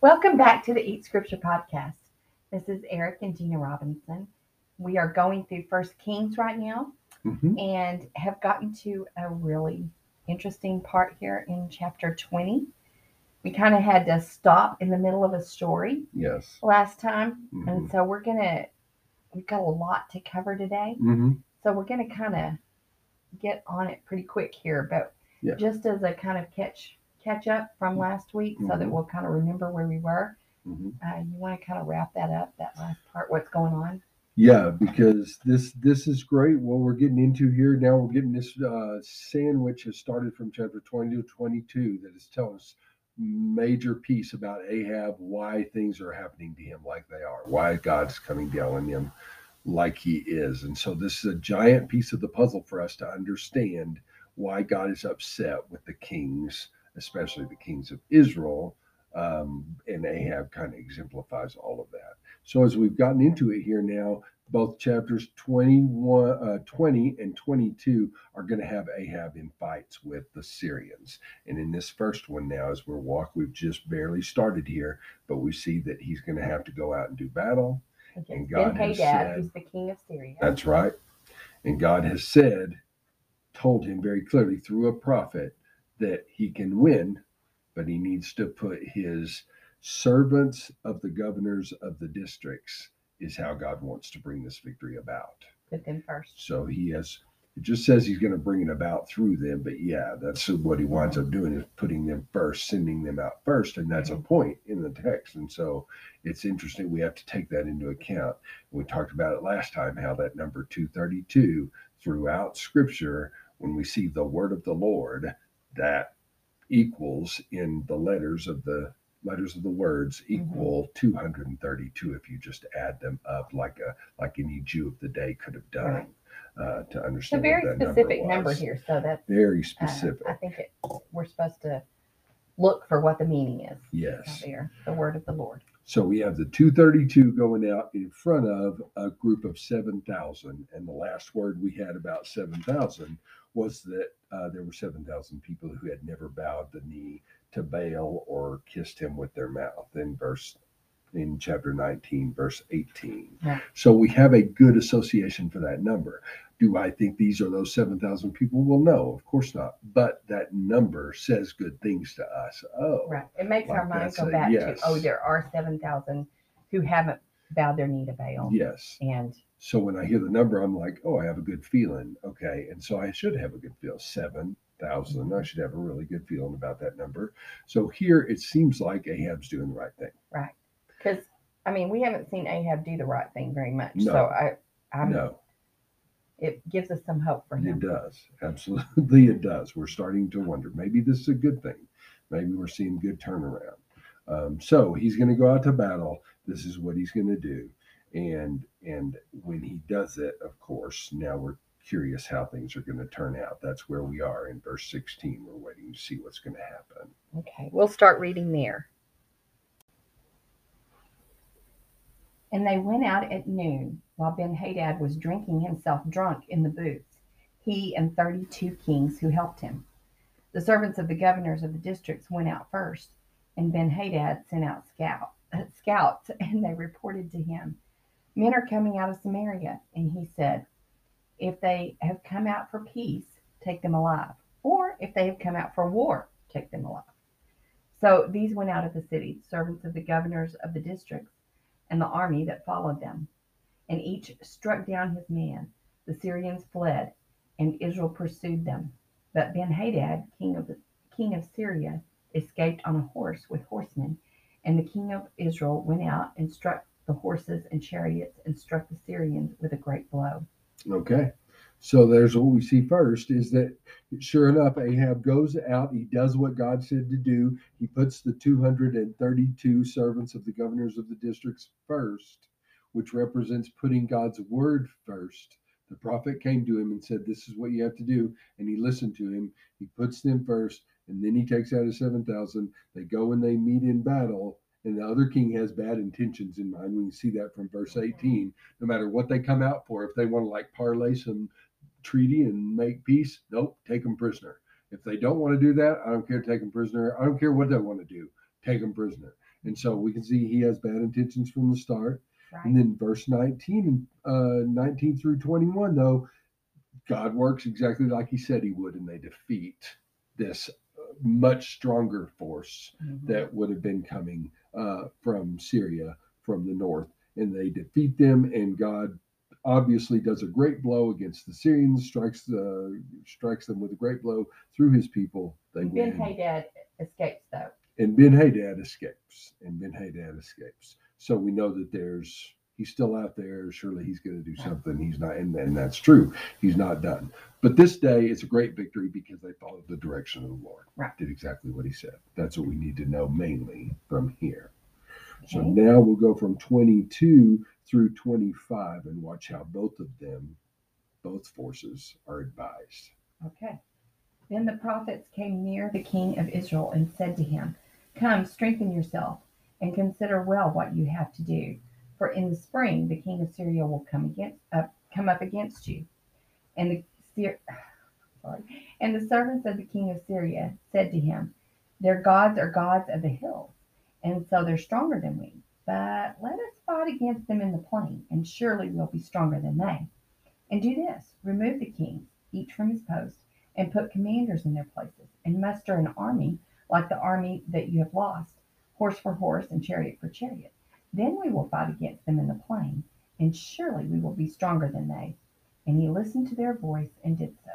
Welcome back to the Eat Scripture podcast. This is Eric and Gina Robinson. We are going through First Kings right now Mhm. and have gotten to a really interesting part here in chapter 20. We kind of had to stop in the middle of a story Yes. last time, Mhm. and so we're gonna we've got a lot to cover today. hmm So we're gonna kind of get on it pretty quick here, but Yeah. just as a kind of catch catch up from last week, so that Mhm. we'll kind of remember where we were. hmm Uh, you want to kind of wrap that up, that last part, what's going on? Yeah, because this this is great. What we're getting into here now, we're getting this uh, sandwich has started from chapter twenty to twenty two that is telling us major piece about Ahab, why things are happening to him like they are, why God's coming down on him like he is, and so this is a giant piece of the puzzle for us to understand why God is upset with the kings, especially the kings of Israel. Um, and Ahab kind of exemplifies all of that. So as we've gotten into it here now, both chapters 21, uh, 20 and 22 are going to have Ahab in fights with the Syrians. And in this first one now, as we're walk, we've just barely started here, but we see that he's going to have to go out and do battle. Against God Ben has Hadad, said- who's the king of Syria. That's right. And God has said, told him very clearly through a prophet that he can win, but he needs to put his servants of the governors of the districts, is how God wants to bring this victory about. Put them first. So he has, it just says he's going to bring it about through them. But yeah, that's what he winds up doing is putting them first, sending them out first. And that's a mm-hmm. point in the text. And so it's interesting. We have to take that into account. We talked about it last time, how that number 232 throughout scripture, when we see the word of the Lord, that equals in the letters of the letters of the words equal 232 if you just add them up like a like any Jew of the day could have done Right. uh, to It's a very specific number, number here, so that's Very uh, specific. I think it, we're supposed to look for what the meaning is. yes. there, the word of the Lord. So we have the 232 going out in front of a group of 7,000. And the last word we had about 7,000 was that uh, there were 7,000 people who had never bowed the knee to Baal or kissed him with their mouth in verse in chapter 19 verse 18 Yeah. so we have a good association for that number do i think these are those 7000 people well no of course not but that number says good things to us oh Right. It makes our Like mind that's go back yes. to, oh, there are 7,000 who haven't bowed their knee to Baal. yes And So when I hear the number, I'm like, oh, I have a good feeling. Okay. And so I should have a good feel. 7,000. I should have a really good feeling about that number. So here it seems like Ahab's doing the right thing. Because, I mean, we haven't seen Ahab do the right thing very much. No. So I, I'm, no, it gives us some hope for him. it does. Absolutely, it does. We're starting to wonder maybe this is a good thing. Maybe we're seeing good turnaround. Um, so he's going to go out to battle. This is what he's going to do. And and when he does it, of course, now we're curious how things are going to turn out. That's where we are in verse 16. We're waiting to see what's going to happen. Okay, we'll start reading there. And they went out at noon while Ben Hadad was drinking himself drunk in the booths, he and thirty two kings who helped him. The servants of the governors of the districts went out first, and Ben Hadad sent out scout, uh, scouts, and they reported to him, Men are coming out of Samaria. And he said, If they have come out for peace, take them alive. Or if they have come out for war, take them alive. So these went out of the city, servants of the governors of the districts, and the army that followed them. And each struck down his man. The Syrians fled, and Israel pursued them. But Ben Hadad, king of king of Syria, escaped on a horse with horsemen. And the king of Israel went out and struck the horses and chariots and struck the Syrians with a great blow. Okay. So there's what we see first is that sure enough, Ahab goes out. He does what God said to do. He puts the 232 servants of the governors of the districts first, which represents putting God's word first. The prophet came to him and said, This is what you have to do. And he listened to him. He puts them first, and then he takes out his 7,000. They go and they meet in battle. And the other king has bad intentions in mind. We can see that from verse 18. No matter what they come out for, if they want to like parlay some treaty and make peace, nope, take them prisoner. If they don't want to do that, I don't care, take them prisoner. I don't care what they want to do, take them prisoner. And so we can see he has bad intentions from the start. Right. And then verse 19 and uh, 19 through 21, though, God works exactly like he said he would, and they defeat this uh, much stronger force Mhm. that would have been coming uh, from Syria from the north. And they defeat them, and God obviously does a great blow against the Syrians, strikes uh, strikes them with a great blow through his people. They Ben win Hadad escapes though. and Ben Hadad escapes, and Ben Hadad escapes. So we know that there's he's still out there. Surely he's going to do something. He's not, and, and that's true. He's not done. But this day is a great victory because they followed the direction of the Lord. Right. Did exactly what he said. That's what we need to know mainly from here. So now we'll go from 22 through 25 and watch how both of them, both forces, are advised. Okay. Then the prophets came near the king of Israel and said to him, Come, strengthen yourself, and consider well what you have to do. For in the spring the king of Syria will come against up come up against you. And the sorry. And the servants of the king of Syria said to him, Their gods are gods of the hills, and so they're stronger than we. But let us fight against them in the plain, and surely we'll be stronger than they. And do this remove the kings, each from his post, and put commanders in their places, and muster an army like the army that you have lost, horse for horse and chariot for chariot. Then we will fight against them in the plain, and surely we will be stronger than they. And he listened to their voice and did so.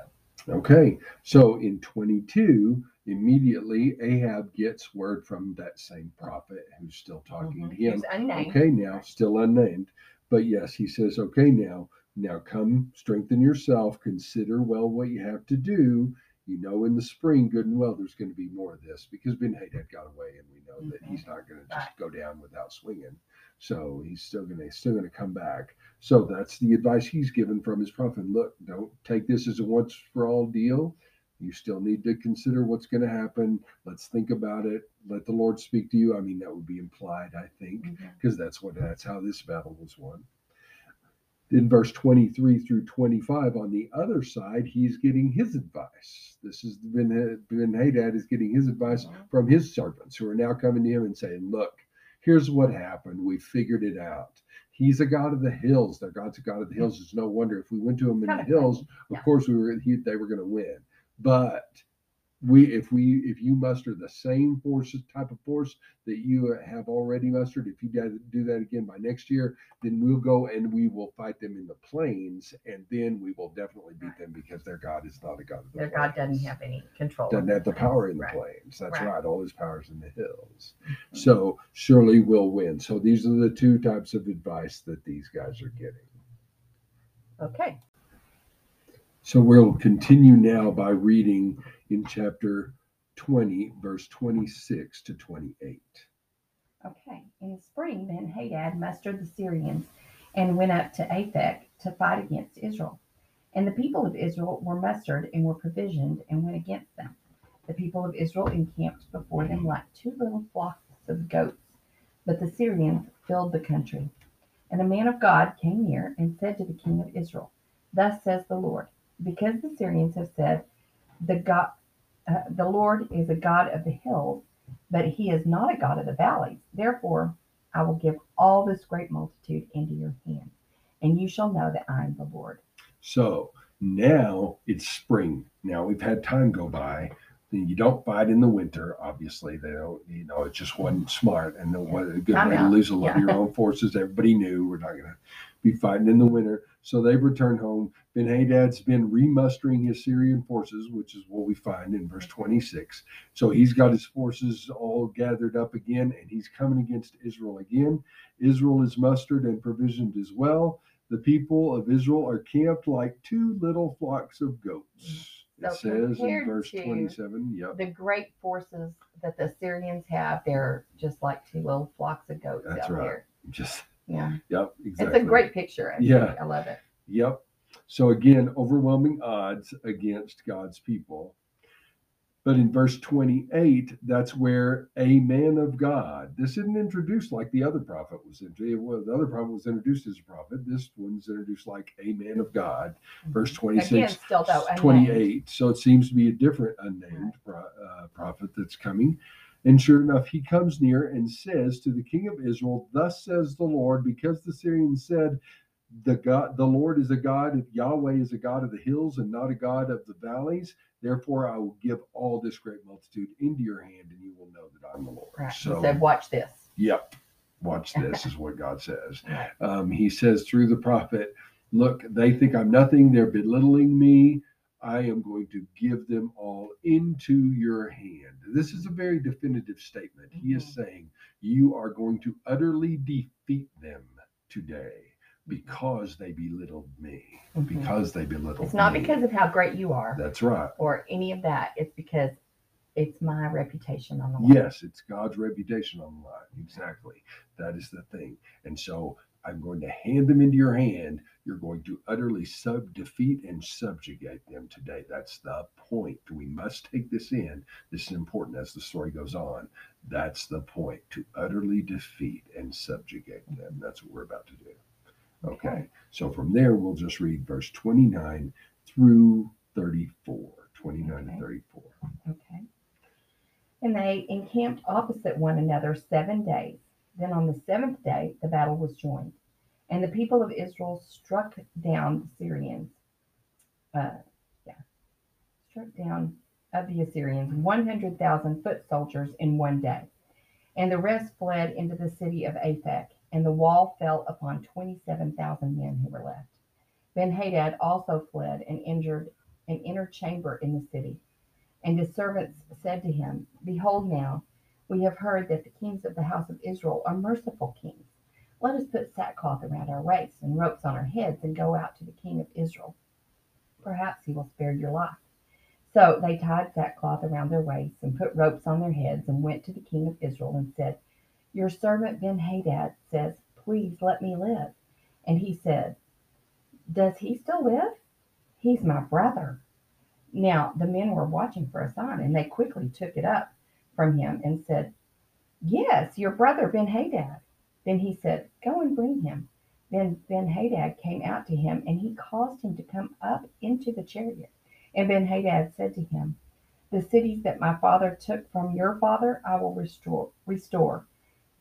Okay, so in 22, immediately Ahab gets word from that same prophet who's still talking to mm-hmm, him. He's unnamed. Okay, now still unnamed, but yes, he says, okay, now, now come strengthen yourself, consider well what you have to do. You know, in the spring, good and well, there's going to be more of this because Ben Hadad got away, and we know that mm-hmm, he's not going to just go down without swinging. So he's still going to still going to come back. So that's the advice he's given from his prophet. Look, don't take this as a once for all deal. You still need to consider what's going to happen. Let's think about it. Let the Lord speak to you. I mean, that would be implied, I think mm-hmm. because that's what that's how this battle was won. In verse 23 through 25, on the other side, he's getting his advice. This is Ben, ben Hadad is getting his advice mm-hmm. from his servants who are now coming to him and saying, Look, here's what happened. We figured it out. He's a God of the hills. Their God's a God of the hills. It's no wonder if we went to him in the hills, of course we were he, they were going to win. But we if we if you muster the same forces type of force that you have already mustered if you do do that again by next year then we'll go and we will fight them in the plains and then we will definitely beat them because their god is not a god of the Their God doesn't have any control. doesn't have the power in the Right. plains that's Right. right all his powers in the hills Mhm. so surely we'll win so these are the two types of advice that these guys are getting Okay. So we'll continue now by reading in chapter 20, verse 26 to 28. Okay. In the spring, Ben Hadad mustered the Syrians and went up to Aphek to fight against Israel. And the people of Israel were mustered and were provisioned and went against them. The people of Israel encamped before them like two little flocks of goats, but the Syrians filled the country. And a man of God came near and said to the king of Israel, Thus says the Lord, because the Syrians have said, the God, uh, the Lord is a God of the hills, but he is not a God of the valleys. Therefore, I will give all this great multitude into your hand, and you shall know that I am the Lord. So now it's spring. Now we've had time go by. You don't fight in the winter, obviously. They don't, you know, it just wasn't smart and no what a good way to lose a lot of your own forces. Everybody knew we're not gonna be fighting in the winter. So they've returned home. Ben Hadad's been remustering his Syrian forces, which is what we find in verse 26. So he's got his forces all gathered up again, and he's coming against Israel again. Israel is mustered and provisioned as well. The people of Israel are camped like two little flocks of goats. It So says in verse 27. Yep. The great forces that the Syrians have, they're just like two little flocks of goats That's out right. there. Just, Yeah, yep, exactly. it's a great picture. Actually. Yeah. I love it. Yep. So again, overwhelming odds against God's people. But in verse 28, that's where a man of God. This isn't introduced like the other prophet was introduced. Well, the other prophet was introduced as a prophet. This one's introduced like a man of God. Verse 26, Again, still though, unnamed. 28. So it seems to be a different unnamed pro- uh, prophet that's coming. And sure enough, he comes near and says to the king of Israel, Thus says the Lord, because the Syrians said, the God, the Lord is a God, of Yahweh is a God of the hills and not a God of the valleys. Therefore, I will give all this great multitude into your hand, and you will know that I'm the Lord. Right. So, he said, "Watch this." Yep. Watch this is what God says. Um, he says through the prophet, Look, they think I'm nothing. They're belittling me. I am going to give them all into your hand. This is a very definitive statement. He is saying, You are going to utterly defeat them today because they belittled me. Mhm. Because they belittled It's not me. because of how great you are That's right. or any of that. It's because it's my reputation on the line. Yes, it's God's reputation on the line. Exactly. That is the thing. And so I'm going to hand them into your hand. You're going to utterly sub defeat and subjugate them today. That's the point. We must take this in. This is important as the story goes on. That's the point to utterly defeat and subjugate them. That's what we're about to do. Okay. So from there, we'll just read verse 29 through 34. 29 Okay. to 34. Okay. And they encamped opposite one another seven days. Then on the seventh day, the battle was joined. And the people of Israel struck down the Syrians. Uh, yeah. Struck down of the Assyrians 100,000 foot soldiers in one day. And the rest fled into the city of Aphek. And the wall fell upon 27,000 men who were left. Ben Hadad also fled and injured an inner chamber in the city. And his servants said to him, Behold, now we have heard that the kings of the house of Israel are merciful kings. Let us put sackcloth around our waists and ropes on our heads and go out to the king of Israel. Perhaps he will spare your life. So they tied sackcloth around their waists and put ropes on their heads and went to the king of Israel and said, Your servant Ben Hadad says, Please let me live. And he said, Does he still live? He's my brother. Now the men were watching for a sign, and they quickly took it up from him and said, Yes, your brother Ben Hadad. Then he said, Go and bring him. Then Ben Hadad came out to him, and he caused him to come up into the chariot. And Ben Hadad said to him, The cities that my father took from your father, I will restore, restore,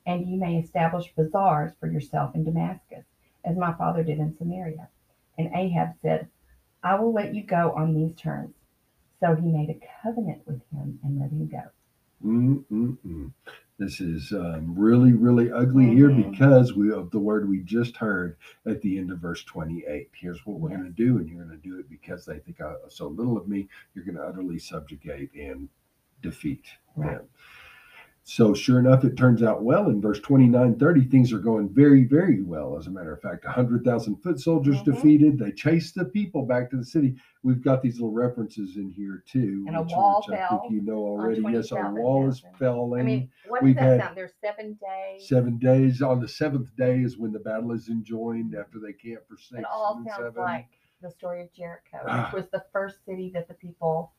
and you may establish bazaars for yourself in Damascus, as my father did in Samaria. And Ahab said, I will let you go on these terms. So he made a covenant with him and let him go. Mm-mm-mm. This is um, really, really ugly here Mhm. because we of the word we just heard at the end of verse 28. Here's what we're Yes. going to do, and you're going to do it because they think uh, so little of me. You're going to utterly subjugate and defeat Right. them. So, sure enough, it turns out well in verse 29 30. Things are going very, very well. As a matter of fact, 100,000 foot soldiers Mhm. defeated. They chased the people back to the city. We've got these little references in here too. And a wall which I fell think you know already. Yes, our wall is falling. I mean, what does We've that sound? There's seven days. seven days. On the seventh day is when the battle is enjoined after they camp for six It all sounds seven. like the story of Jericho, Ah. which was the first city that the people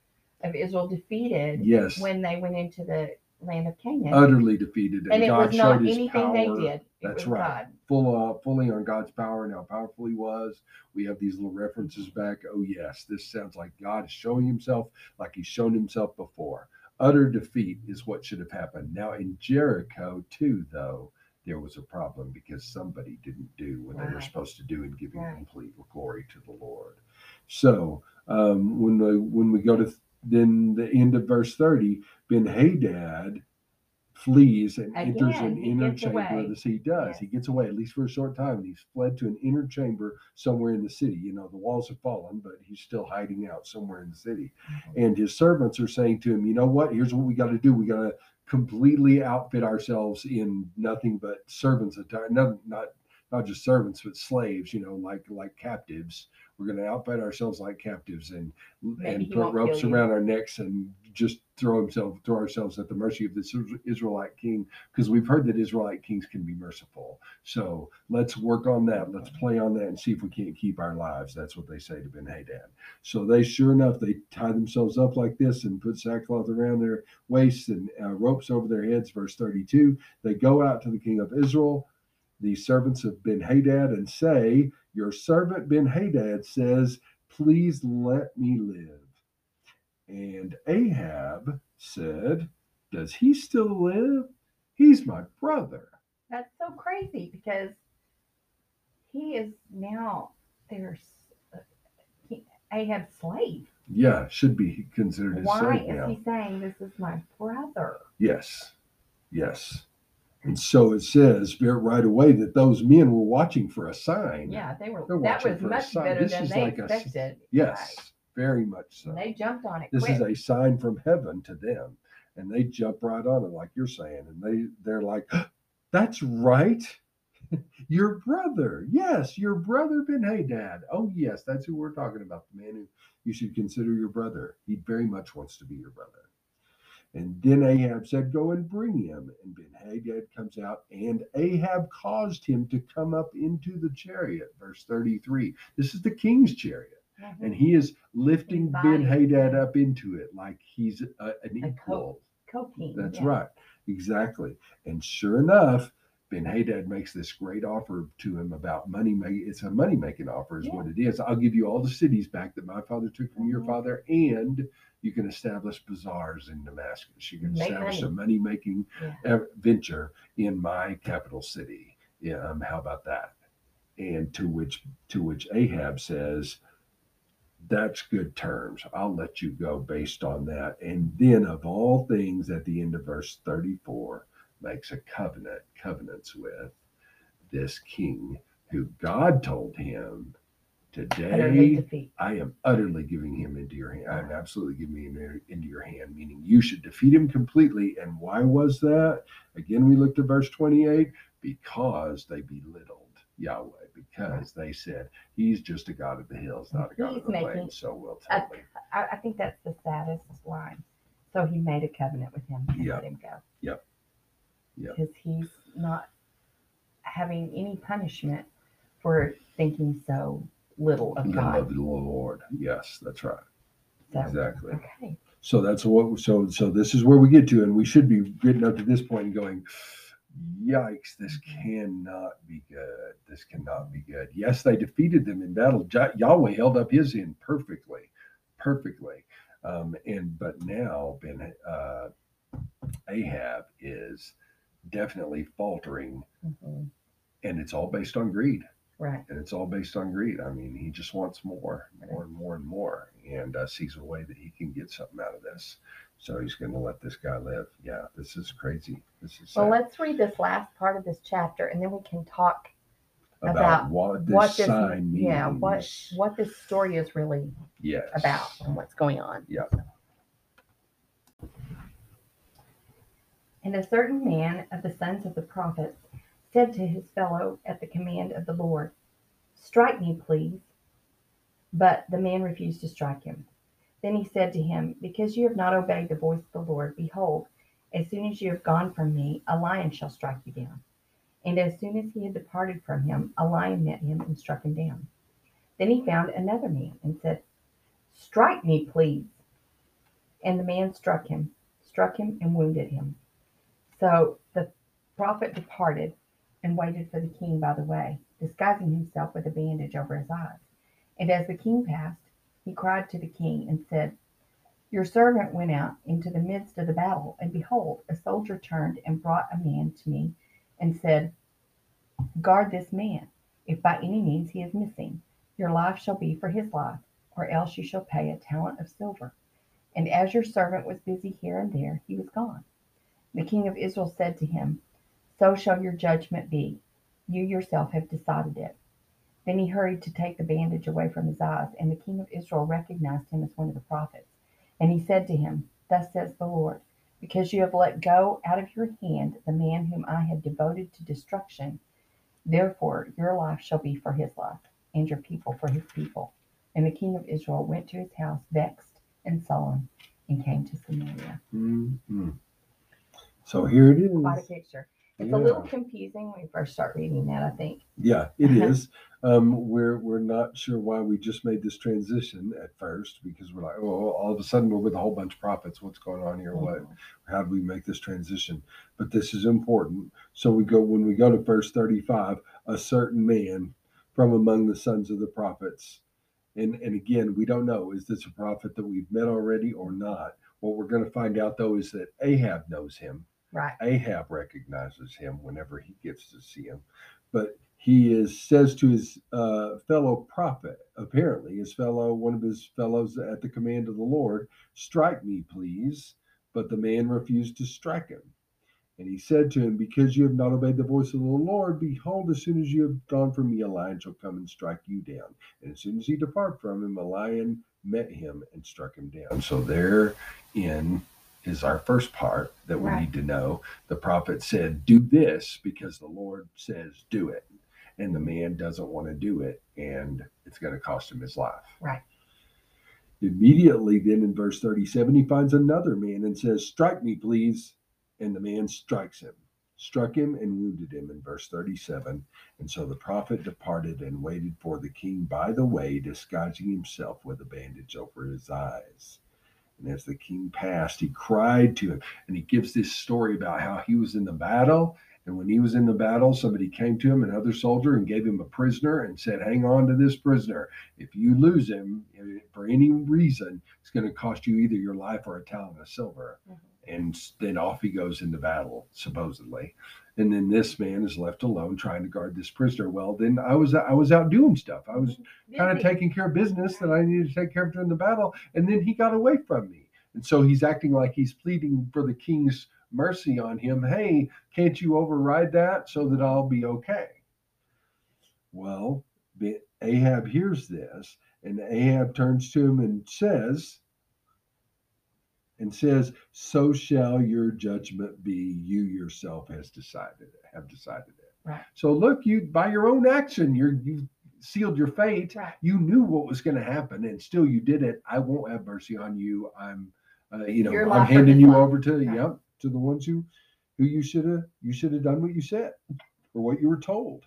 of Israel defeated yes, when they went into the land of Canaan. utterly defeated, and, and it God was not showed His anything power. they did. It That's was right. God. full uh, fully on God's power and how powerful He was. We have these little references back. Oh yes, this sounds like God is showing Himself like He's shown Himself before. Utter defeat is what should have happened. Now in Jericho too, though, there was a problem because somebody didn't do what they were supposed to do in giving Right. complete glory to the Lord. So um, when we when we go to then the end of verse thirty, Ben Hadad flees and enters an inner chamber of the city. He does. He gets away, at least for a short time. and He's fled to an inner chamber somewhere in the city. You know, the walls have fallen, but he's still hiding out somewhere in the city. Mhm. And his servants are saying to him, you know what? Here's what we got to do. We got to completely outfit ourselves in nothing but servants attire. Not, not not just servants, but slaves, you know, like like captives. We're going to outfit ourselves like captives and Maybe and put ropes around our necks and just throw himself throw ourselves at the mercy of this Israelite king because we've heard that Israelite kings can be merciful. So let's work on that. Let's play on that and see if we can't keep our lives. That's what they say to Ben Hadad. So they sure enough they tie themselves up like this and put sackcloth around their waists and uh, ropes over their heads. Verse thirty-two. They go out to the king of Israel the servants of Ben Hadad and say, Your servant Ben Hadad says, Please let me live. And Ahab said, Does he still live? He's my brother. That's so crazy because he is now there's uh, Ahab's slave. Yeah, should be considered his Why slave is now. he saying this is my brother? Yes, yes. And so it says right away that those men were watching for a sign. Yeah, they were. They're That was much better This than they like a expected. Yes, very much so. And they jumped on it This quick. is a sign from heaven to them, and they jump right on it, like you're saying, and they they're like, "That's right, your brother. Yes, your brother Ben Hadad. Oh yes, that's who we're talking about. The man who you should consider your brother. He very much wants to be your brother." And then Ahab said, Go and bring him. And Ben Hadad comes out, and Ahab caused him to come up into the chariot. Verse 33. This is the king's chariot. Mhm. And he is lifting Ben Hadad up into it like he's a, an equal. Cocaine. That's yeah. right. Exactly. And sure enough, Ben Hadad makes this great offer to him about money. It's a money making offer, is what it is. I'll give you all the cities back that my father took from your Mhm. father, and you can establish bazaars in Damascus. You can Make establish money. a money making Yeah. venture in my capital city. Yeah, um, how about that? And to which to which Ahab says, that's good terms. I'll let you go based on that. And then, of all things, at the end of verse 34, makes a covenant, covenants with this king who God told him, Today. I am utterly giving him into your hand. I'm absolutely giving him into your hand, meaning you should defeat him completely. And why was that? Again, we looked at verse 28 because they belittled Yahweh, because they said, He's just a God of the hills, not a God He's of the plains. So we'll. I, I think that's the saddest line. So he made a covenant with him and Yep. let him go. Yep. Because he's not having any punishment for thinking so little of God. love of the Lord. Yes, that's right. So, Exactly. Okay. So that's what. So so this is where we get to, and we should be getting up to this point and going, "Yikes! This cannot be good. This cannot be good." Yes, they defeated them in battle. Yahweh held up His end perfectly, perfectly. Um, and but now Ben uh, Ahab is definitely faltering, Mhm. and it's all based on greed Right. and it's all based on greed. I mean, he just wants more, more and more and more, and uh, sees a way that he can get something out of this. So he's going to let this guy live. Yeah, this is crazy. This is Well, sad. let's read this last part of this chapter, and then we can talk about, about what this what this sign means. yeah what what this story is really yes. about and what's going on. Yeah. And a certain man of the sons of the prophets said to his fellow at the command of the Lord, Strike me, please. But the man refused to strike him. Then he said to him, Because you have not obeyed the voice of the Lord, behold, as soon as you have gone from me, a lion shall strike you down. And as soon as he had departed from him, a lion met him and struck him down. Then he found another man and said, Strike me, please. And the man struck him, struck him, and wounded him. So the prophet departed and waited for the king by the way, disguising himself with a bandage over his eyes. And as the king passed, he cried to the king and said, Your servant went out into the midst of the battle, and behold, a soldier turned and brought a man to me and said, Guard this man. If by any means he is missing, your life shall be for his life, or else you shall pay a talent of silver. And as your servant was busy here and there, he was gone. The king of Israel said to him, So shall your judgment be. You yourself have decided it. Then he hurried to take the bandage away from his eyes, and the king of Israel recognized him as one of the prophets. And he said to him, Thus says the Lord, because you have let go out of your hand the man whom I had devoted to destruction, therefore your life shall be for his life, and your people for his people. And the king of Israel went to his house vexed and sullen, and came to Samaria. Mhm. So here it is. Quite a picture. It's Yeah. a little confusing when you first start reading that, I think. Yeah, it Uh-huh. Um, we're we're not sure why we just made this transition at first because we're like, oh, all of a sudden we're with a whole bunch of prophets. What's going on here? What? How do we make this transition? But this is important. So we go when we go to verse thirty-five. A certain man from among the sons of the prophets, and and again we don't know is this a prophet that we've met already or not. What we're going to find out though is that Ahab knows him. Right. Ahab recognizes him whenever he gets to see him, but he is says to his uh, fellow prophet, apparently his fellow one of his fellows at the command of the Lord, strike me, please. But the man refused to strike him. And he said to him, Because you have not obeyed the voice of the Lord, behold, as soon as you have gone from me, a lion shall come and strike you down. And as soon as he departed from him, a lion met him and struck him down. So therein is our first part that we Right. need to know. The prophet said, Do this because the Lord says do it. And the man doesn't want to do it, and it's going to cost him his life. Right. Immediately, then in verse 37, he finds another man and says, Strike me, please. And the man strikes him, struck him and wounded him in verse 37. And so the prophet departed and waited for the king by the way, disguising himself with a bandage over his eyes. And as the king passed, he cried to him. And he gives this story about how he was in the battle. And when he was in the battle, somebody came to him, another soldier, and gave him a prisoner and said, Hang on to this prisoner. If you lose him for any reason, it's going to cost you either your life or a talent of silver. Mhm. And then off he goes into battle, supposedly. And then this man is left alone trying to guard this prisoner. Well, then I was I was out doing stuff. I was kind of taking care of business that I needed to take care of during the battle. And then he got away from me. And so he's acting like he's pleading for the king's mercy on him. Hey, can't you override that so that I'll be okay? Well, Ahab hears this, and Ahab turns to him and says, and says, So shall your judgment be. You yourself has decided it, have decided it. Right. So look, you by your own action, you're you've sealed your fate Right. you knew what was going to happen and still you did it i won't have mercy on you i'm uh, you know i'm handing you life. over to Right. yep to the ones who who you should have you should have done what you said or what you were told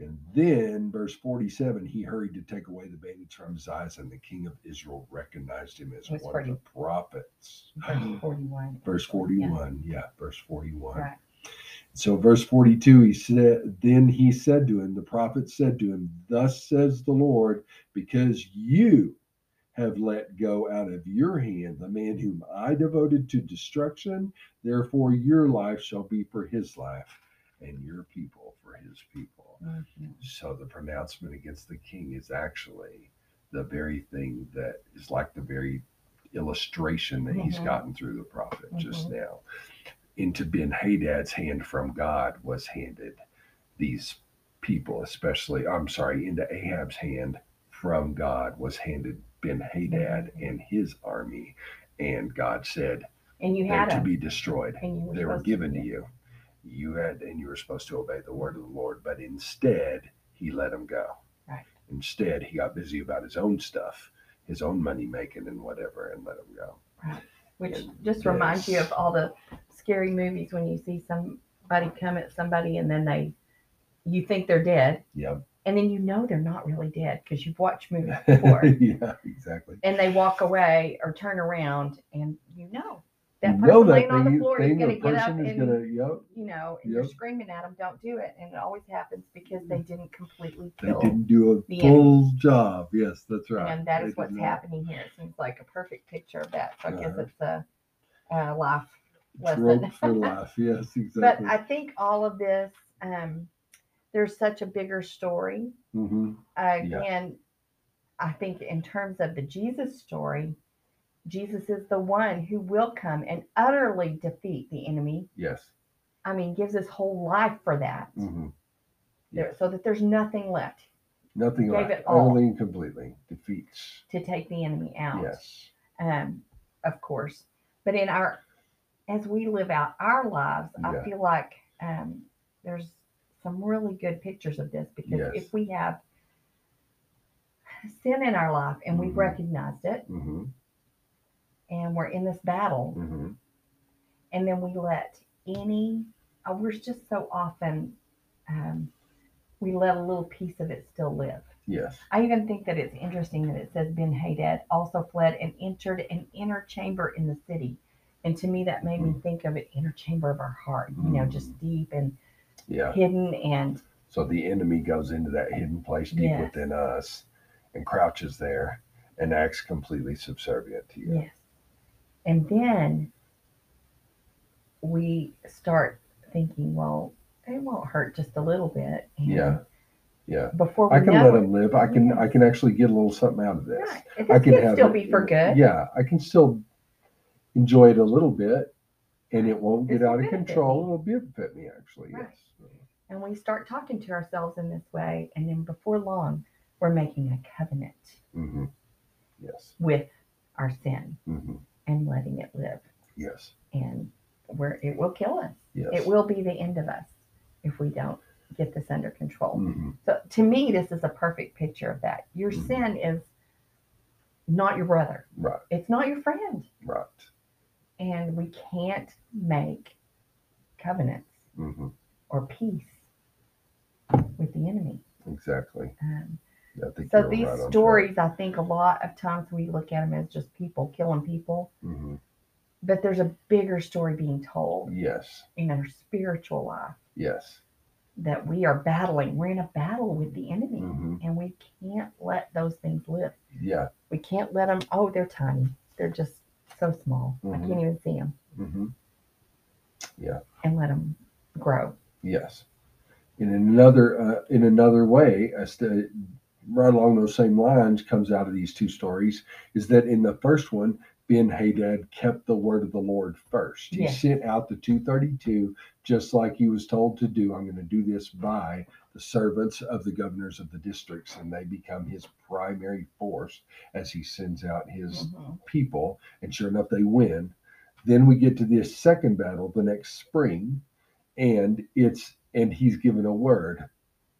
and then verse 47 he hurried to take away the bandage from his eyes and the king of israel recognized him as Verse one 40. of the prophets Verse 41. verse Yeah. 41 yeah, verse 41 Right. so verse 42 he said then he said to him the prophet said to him thus says the lord because you have let go out of your hand the man whom i devoted to destruction therefore your life shall be for his life and your people for his people Mhm. so the pronouncement against the king is actually the very thing that is like the very illustration that he's Mhm. gotten through the prophet just Mhm. now. Into Ben Hadad's hand from God was handed these people, especially, I'm sorry, into Ahab's hand from God was handed Ben Hadad Mhm. and his army. And God said, And you they're had to be destroyed And you were they were given to you. You had, and you were supposed to obey the word of the Lord, but instead, he let him go. Right. Instead, he got busy about his own stuff, his own money making and whatever, and let him go. Right. Which And just reminds you of all the scary movies when you see somebody come at somebody and then they, you think they're dead, Yep. and then you know they're not really dead because you've watched movies before, yeah, exactly. and they walk away or turn around, and you know that person laying on the floor is going to get up and gonna, yep, you know, and you're screaming at them, don't do it, and it always happens because they didn't completely they didn't do a full job. Yes, that's right. And that is They what's happening here. It seems like a perfect picture of that. So I guess Uh-huh. it's a, a life lesson. for life. Yes, exactly but. I think all of this, um, there's such a bigger story. hmm Uh, Again, I think in terms of the Jesus story, Jesus is the one who will come and utterly defeat the enemy. Yes. I mean, gives his whole life for that, hmm there, so that there's nothing left Nothing Gave left. it all. Utterly and completely defeats. to take the enemy out. Yes. um, of course. But in our, as we live out our lives, Yeah. I feel like um, there's some really good pictures of this because Yes. if we have sin in our life and we've Mhm. recognized it hmm and we're in this battle hmm and then we let any, oh, we're just so often, um, we let a little piece of it still live. Yes. I even think that it's interesting that it says Ben Hadad also fled and entered an inner chamber in the city. And to me, that made me think of an inner chamber of our heart, you know, just deep and Yeah. hidden. And So the enemy goes into that hidden place deep Yes. within us and crouches there and acts completely subservient to you. yes. And then we start thinking, well, it won't hurt just a little bit. And Yeah. Yeah. Before we I can let it, them live. I can I can actually get a little something out of this. right. It I can can still it- be for good. Yeah, I can still enjoy it a little bit, and it won't get This out of control. It'll benefit me actually. Right. Yes. And we start talking to ourselves in this way. And then before long, we're making a covenant hmm Yes. with our sin hmm and letting it live. Yes. And where it will kill us. Yes. It will be the end of us if we don't get this under control. hmm So to me, this is a perfect picture of that. Your Mhm. sin is not your brother. Right. It's not your friend. Right. And we can't make covenants hmm or peace with the enemy. Exactly. Um, I think so these right on track. stories, I think a lot of times we look at them as just people killing people, hmm but there's a bigger story being told Yes. in our spiritual life Yes. that we are battling. We're in a battle with the enemy, hmm and we can't let those things live. Yeah. We can't let them. Oh, they're tiny. They're just so small. I Mhm. can't even see them, hmm and let them grow. Yes. In another uh, in another way, as to, right along those same lines, comes out of these two stories is that in the first one, Ben Hadad kept the word of the Lord first. He Yes. sent out the 232 just like he was told to do. I'm going to do this by the servants of the governors of the districts, and they become his primary force as he sends out his Mhm. people, and sure enough, they win. Then we get to this second battle the next spring, and it's and he's given a word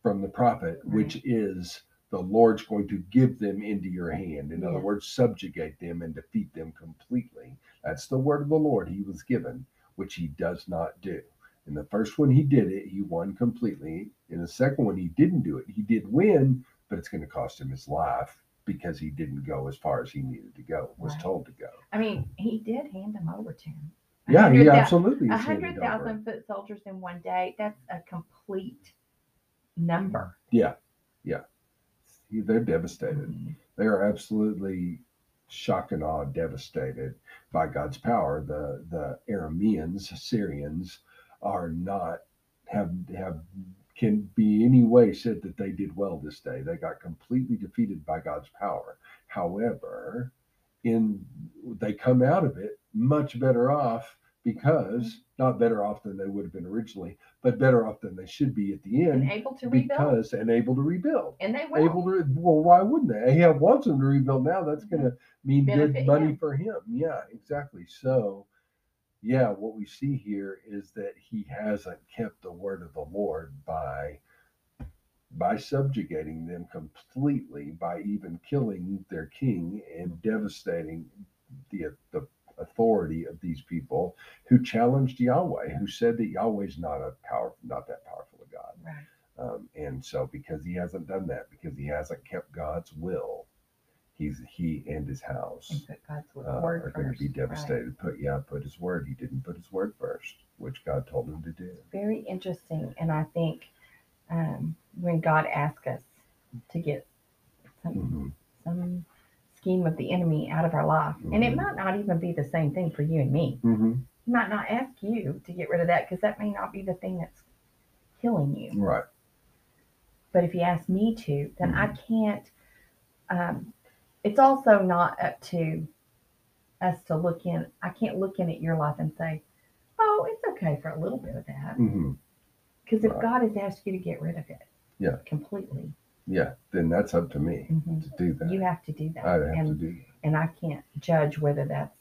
from the prophet, which is the Lord's going to give them into your hand. In other words, subjugate them and defeat them completely. That's the word of the Lord he was given, which he does not do. In the first one, he did it, he won completely. In the second one, he didn't do it. He did win, but it's going to cost him his life because he didn't go as far as he needed to go, was Right. told to go. I mean, he did hand them over to him. Yeah, he absolutely A is handed hundred over. thousand foot soldiers in one day. That's a complete number. Yeah, yeah. They're devastated. They are absolutely shock and awe, devastated by God's power. The the Arameans, Syrians, are not have have can be any way said that they did well this day. They got completely defeated by God's power. However, in they come out of it much better off because not better off than they would have been originally, but better off than they should be at the And end able to rebuild. because and able to rebuild And they will. able to well why wouldn't they ahab wants them to rebuild now that's mm-hmm. going to mean good money him. for him yeah exactly so yeah what we see here is that he hasn't kept the word of the lord by by subjugating them completely by even killing their king and devastating the the authority of these people who challenged Yahweh, who said that Yahweh's not a power, not that powerful a God. Right. Um, and so, because he hasn't done that, because he hasn't kept God's will, he's he and his house And put God's word, uh, are going to be Right. devastated. Put yeah, put his word. He didn't put his word first, which God told him to do. Very interesting. And I think um, when God asks us to get some hmm some scheme of the enemy out of our life, and it Mhm. might not even be the same thing for you and me. hmm He might not ask you to get rid of that because that may not be the thing that's killing you. Right. But if you ask me to, then I Mm-hmm. can't. Um, it's also not up to us to look in. I can't look in at your life and say, "Oh, it's okay for a little bit of that," hmm because if Right. God has asked you to get rid of it, Yeah. completely, Yeah. Then that's up to me mhm, to do that. you have to do that, I have and to do. That. and I can't judge whether that's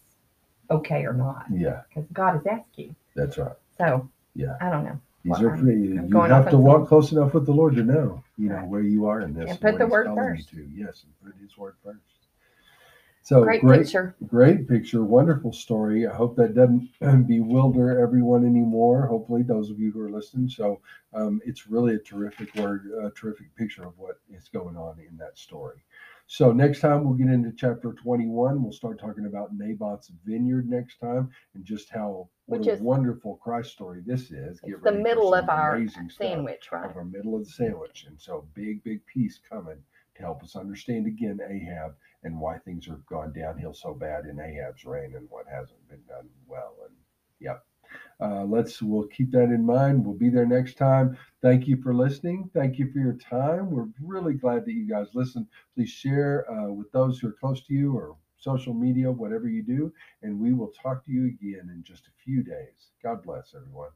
okay or not Yeah. because God has asked you. That's right. So Yeah. I don't know. These Well, are I'm- free. I'm You have to walk close enough with the Lord to know, you know, Right. where you are in this. And put the word first. Yes, and put His word first. So great, great, picture. great picture, wonderful story. I hope that doesn't bewilder everyone anymore. Hopefully, those of you who are listening. So um, it's really a terrific word, a terrific picture of what is going on in that story. So next time we'll get into chapter 21. We'll start talking about Naboth's vineyard next time and just how what Which a is- wonderful Christ story this is. It's the middle of our sandwich, right? of our middle of the sandwich. And so big, big piece coming to help us understand again Ahab and why things have gone downhill so bad in Ahab's reign and what hasn't been done well. And yep. Uh, let's we'll keep that in mind. We'll be there next time. Thank you for listening. Thank you for your time. We're really glad that you guys listen. Please share uh, with those who are close to you or social media, whatever you do. And we will talk to you again in just a few days. God bless everyone.